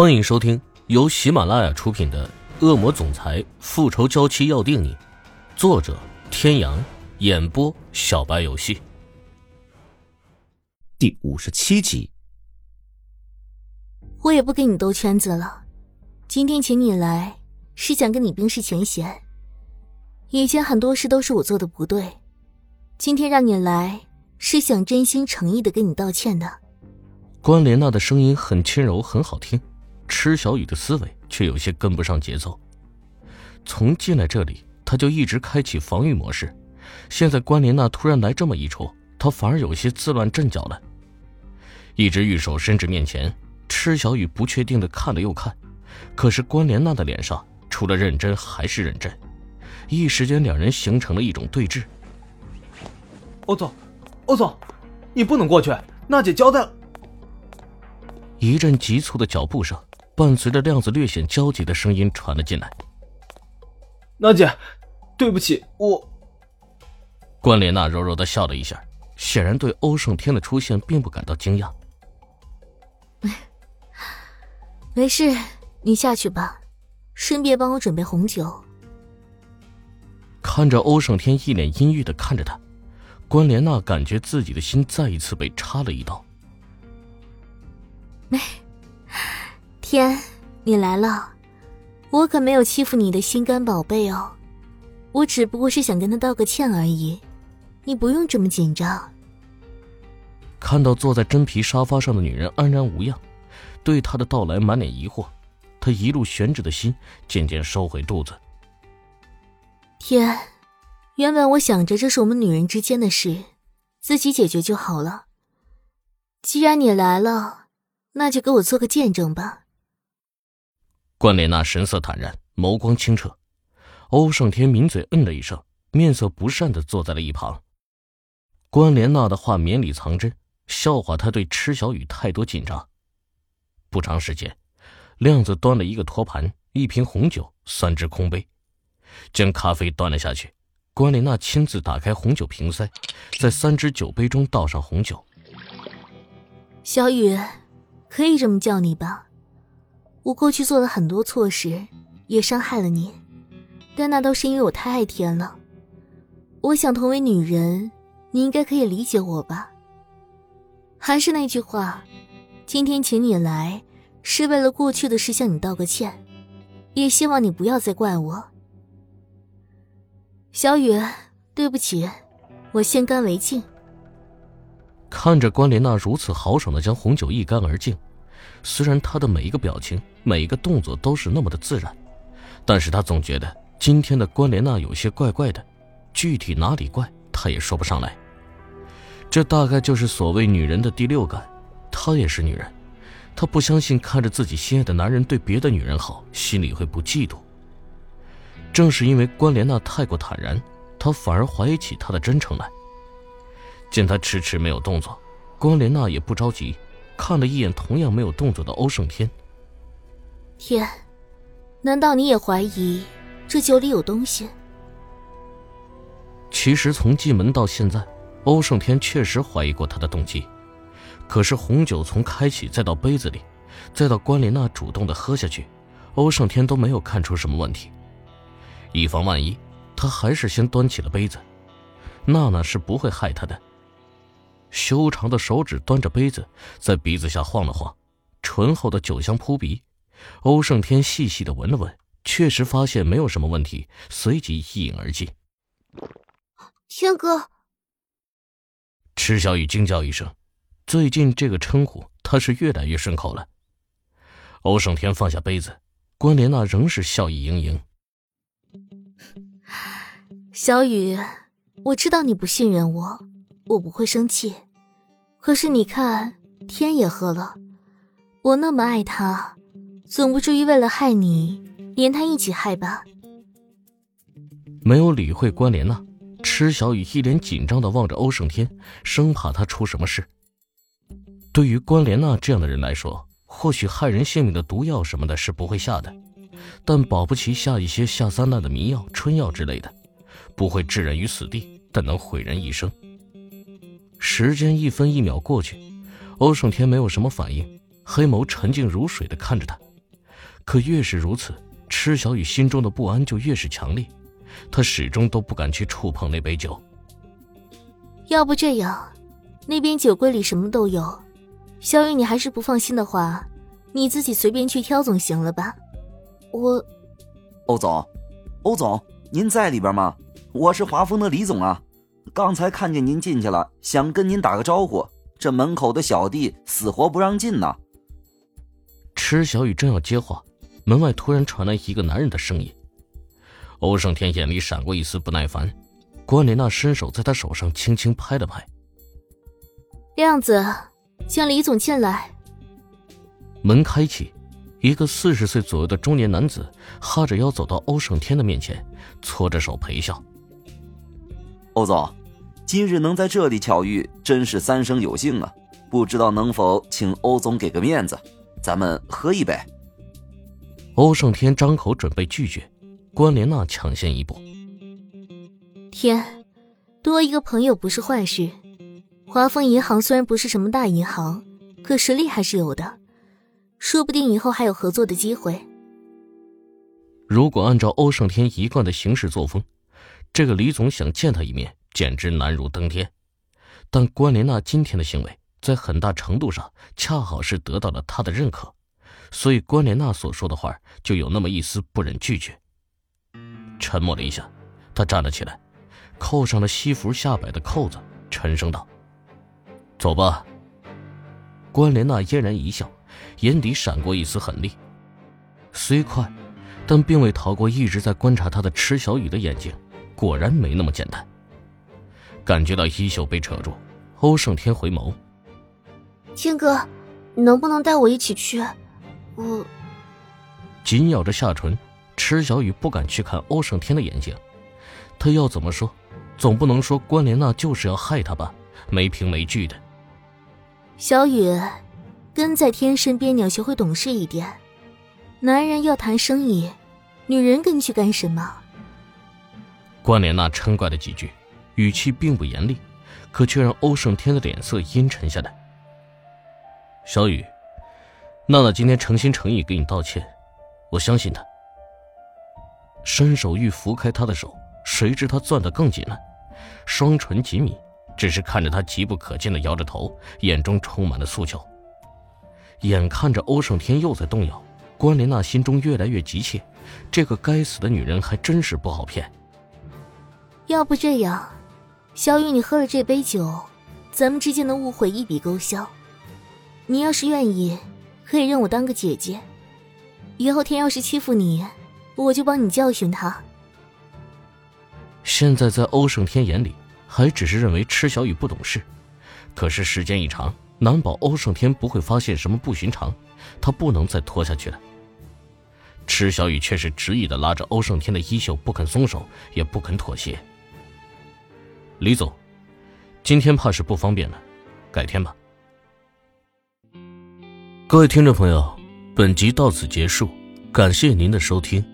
欢迎收听由喜马拉雅出品的《恶魔总裁复仇娇妻要定你》，作者：天阳，演播：小白游戏。第五十七集。我也不跟你兜圈子了，今天请你来是想跟你冰释前嫌。以前很多事都是我做的不对，今天让你来是想真心诚意的跟你道歉的。关莲娜的声音很轻柔，很好听。池小雨的思维却有些跟不上节奏。从进来这里，他就一直开启防御模式。现在关莲娜突然来这么一出，他反而有些自乱阵脚了。一只玉手伸至面前，池小雨不确定的看了又看，可是关莲娜的脸上除了认真还是认真。一时间，两人形成了一种对峙。欧总，欧总，你不能过去，娜姐交代了。一阵急促的脚步声。伴随着亮子略显焦急的声音传了进来：“娜姐，对不起，我。”关莲娜柔柔的笑了一下，显然对欧胜天的出现并不感到惊讶。没事，你下去吧，顺便帮我准备红酒。看着欧胜天一脸阴郁的看着他，关莲娜感觉自己的心再一次被插了一刀。没。天，你来了，我可没有欺负你的心肝宝贝哦，我只不过是想跟他道个歉而已，你不用这么紧张。看到坐在真皮沙发上的女人安然无恙，对他的到来满脸疑惑，他一路悬着的心渐渐收回肚子。天，原本我想着这是我们女人之间的事，自己解决就好了。既然你来了，那就给我做个见证吧。关莲娜神色坦然，眸光清澈。欧胜天抿嘴嗯了一声，面色不善的坐在了一旁。关莲娜的话绵里藏针，笑话他对池小雨太多紧张。不长时间，亮子端了一个托盘、一瓶红酒、三只空杯，将咖啡端了下去。关莲娜亲自打开红酒瓶塞，在三只酒杯中倒上红酒。小雨，可以这么叫你吧。我过去做了很多错事，也伤害了你，但那都是因为我太爱天了。我想同为女人，你应该可以理解我吧。还是那句话，今天请你来，是为了过去的事向你道个歉，也希望你不要再怪我。小雨，对不起，我先干为敬。看着关莲娜如此豪爽的将红酒一干而尽。虽然他的每一个表情、每一个动作都是那么的自然，但是他总觉得今天的关莲娜有些怪怪的，具体哪里怪，他也说不上来。这大概就是所谓女人的第六感，她也是女人，她不相信看着自己心爱的男人对别的女人好，心里会不嫉妒。正是因为关莲娜太过坦然，他反而怀疑起她的真诚来。见他迟迟没有动作，关莲娜也不着急。看了一眼同样没有动作的欧胜天，天，难道你也怀疑这酒里有东西？其实从进门到现在，欧胜天确实怀疑过他的动机。可是红酒从开启再到杯子里，再到关莲娜主动的喝下去，欧胜天都没有看出什么问题。以防万一，他还是先端起了杯子。娜娜是不会害他的。修长的手指端着杯子，在鼻子下晃了晃，醇厚的酒香扑鼻。欧胜天细细的闻了闻，确实发现没有什么问题，随即一饮而尽。天哥，池小雨惊叫一声，最近这个称呼他是越来越顺口了。欧胜天放下杯子，关莲娜仍是笑意盈盈。小雨，我知道你不信任我。我不会生气，可是你看，天也喝了，我那么爱他，总不至于为了害你，连他一起害吧？没有理会关莲娜，池小雨一脸紧张的望着欧胜天，生怕他出什么事。对于关莲娜这样的人来说，或许害人性命的毒药什么的是不会下的，但保不齐下一些下三滥的迷药、春药之类的，不会置人于死地，但能毁人一生。时间一分一秒过去，欧胜天没有什么反应，黑眸沉静如水的看着他，可越是如此，池小雨心中的不安就越是强烈，他始终都不敢去触碰那杯酒。要不这样，那边酒柜里什么都有，小雨，你还是不放心的话，你自己随便去挑总行了吧？我，欧总，欧总，您在里边吗？我是华丰的李总啊，刚才看见您进去了，想跟您打个招呼，这门口的小弟死活不让进呢。池小雨正要接话，门外突然传来一个男人的声音。欧胜天眼里闪过一丝不耐烦，关莲娜伸手在他手上轻轻拍了拍。亮子，请李总进来。门开启，一个四十岁左右的中年男子哈着腰走到欧胜天的面前，搓着手陪笑。欧总，今日能在这里巧遇，真是三生有幸啊！不知道能否请欧总给个面子，咱们喝一杯。欧胜天张口准备拒绝，关莲娜抢先一步。天，多一个朋友不是坏事。华丰银行虽然不是什么大银行，可实力还是有的，说不定以后还有合作的机会。如果按照欧胜天一贯的行事作风，这个李总想见他一面，简直难如登天。但关莲娜今天的行为，在很大程度上恰好是得到了他的认可，所以关莲娜所说的话就有那么一丝不忍拒绝。沉默了一下，他站了起来，扣上了西服下摆的扣子，沉声道：“走吧。”关莲娜嫣然一笑，眼底闪过一丝狠厉，虽快，但并未逃过一直在观察他的池小雨的眼睛。果然没那么简单。感觉到衣袖被扯住，欧胜天回眸：“天哥，能不能带我一起去？我……”紧咬着下唇，池小雨不敢去看欧胜天的眼睛。他要怎么说？总不能说关莲娜就是要害他吧？没凭没据的。小雨，跟在天身边，你要学会懂事一点。男人要谈生意，女人跟去干什么？关莲娜嗔怪了几句，语气并不严厉，可却让欧胜天的脸色阴沉下来。小雨，娜娜今天诚心诚意给你道歉，我相信她。伸手欲拂开她的手，谁知她攥得更紧了，双唇紧抿，只是看着他急不可见的摇着头，眼中充满了诉求。眼看着欧胜天又在动摇，关莲娜心中越来越急切，这个该死的女人还真是不好骗。要不这样，小雨，你喝了这杯酒，咱们之间的误会一笔勾销。你要是愿意，可以认我当个姐姐。以后天要是欺负你，我就帮你教训他。现在在欧胜天眼里，还只是认为池小雨不懂事，可是时间一长，难保欧胜天不会发现什么不寻常，他不能再拖下去了。池小雨却是执意的拉着欧胜天的衣袖，不肯松手，也不肯妥协。李总，今天怕是不方便了，改天吧。各位听众朋友，本集到此结束，感谢您的收听。